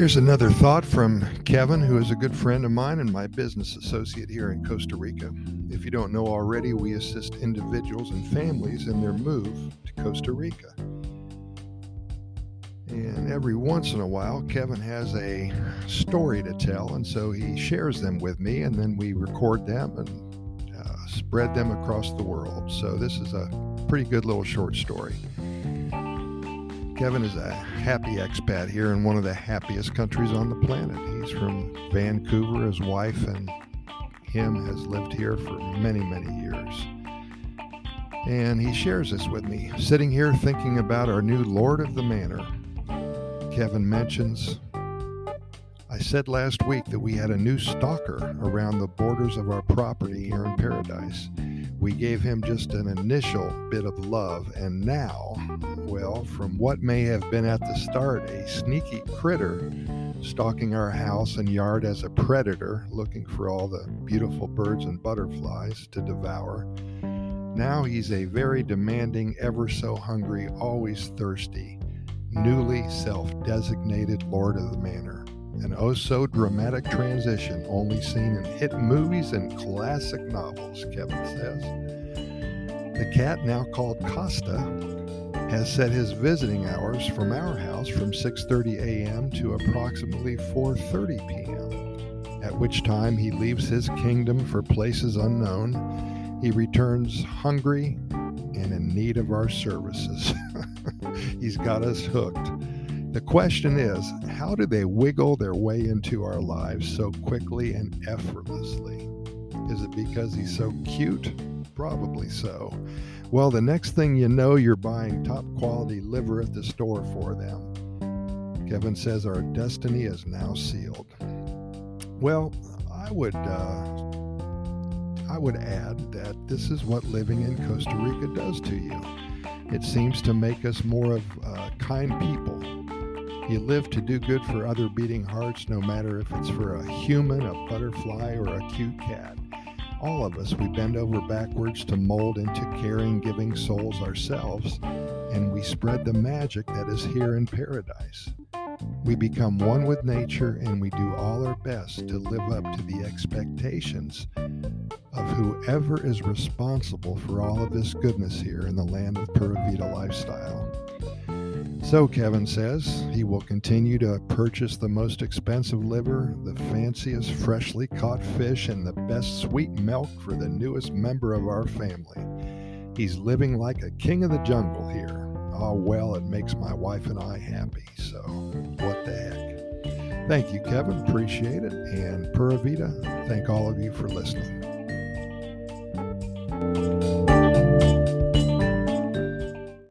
Here's another thought from Kevin, who is a good friend of mine and my business associate here in Costa Rica. If you don't know already, we assist individuals and families in their move to Costa Rica. And every once in a while, Kevin has a story to tell, and so he shares them with me, and then we record them and uh, spread them across the world. So this is a pretty good little short story. Kevin is a happy expat here in one of the happiest countries on the planet. He's from Vancouver. His wife and him has lived here for many, many years. And he shares this with me, sitting here thinking about our new Lord of the Manor. Kevin mentions I said last week that we had a new stalker around the borders of our property here in Paradise. We gave him just an initial bit of love, and now, well, from what may have been at the start a sneaky critter stalking our house and yard as a predator, looking for all the beautiful birds and butterflies to devour. Now he's a very demanding, ever so hungry, always thirsty, newly self designated Lord of the Manor. An oh so dramatic transition only seen in hit movies and classic novels, Kevin says. The cat, now called Costa, has set his visiting hours from our house from 6:30 a.m. to approximately 4:30 p.m. At which time he leaves his kingdom for places unknown. He returns hungry and in need of our services. He's got us hooked. The question is, how do they wiggle their way into our lives so quickly and effortlessly? Is it because he's so cute? Probably so. Well, the next thing you know, you're buying top quality liver at the store for them. Kevin says our destiny is now sealed. Well, I would uh, I would add that this is what living in Costa Rica does to you. It seems to make us more of uh, kind people you live to do good for other beating hearts, no matter if it's for a human, a butterfly, or a cute cat. All of us, we bend over backwards to mold into caring, giving souls ourselves, and we spread the magic that is here in paradise. We become one with nature and we do all our best to live up to the expectations of whoever is responsible for all of this goodness here in the land of Pura Vida lifestyle. So, Kevin says he will continue to purchase the most expensive liver, the fanciest freshly caught fish, and the best sweet milk for the newest member of our family. He's living like a king of the jungle here. Oh, well, it makes my wife and I happy, so what the heck. Thank you, Kevin. Appreciate it. And Pura Vida, thank all of you for listening.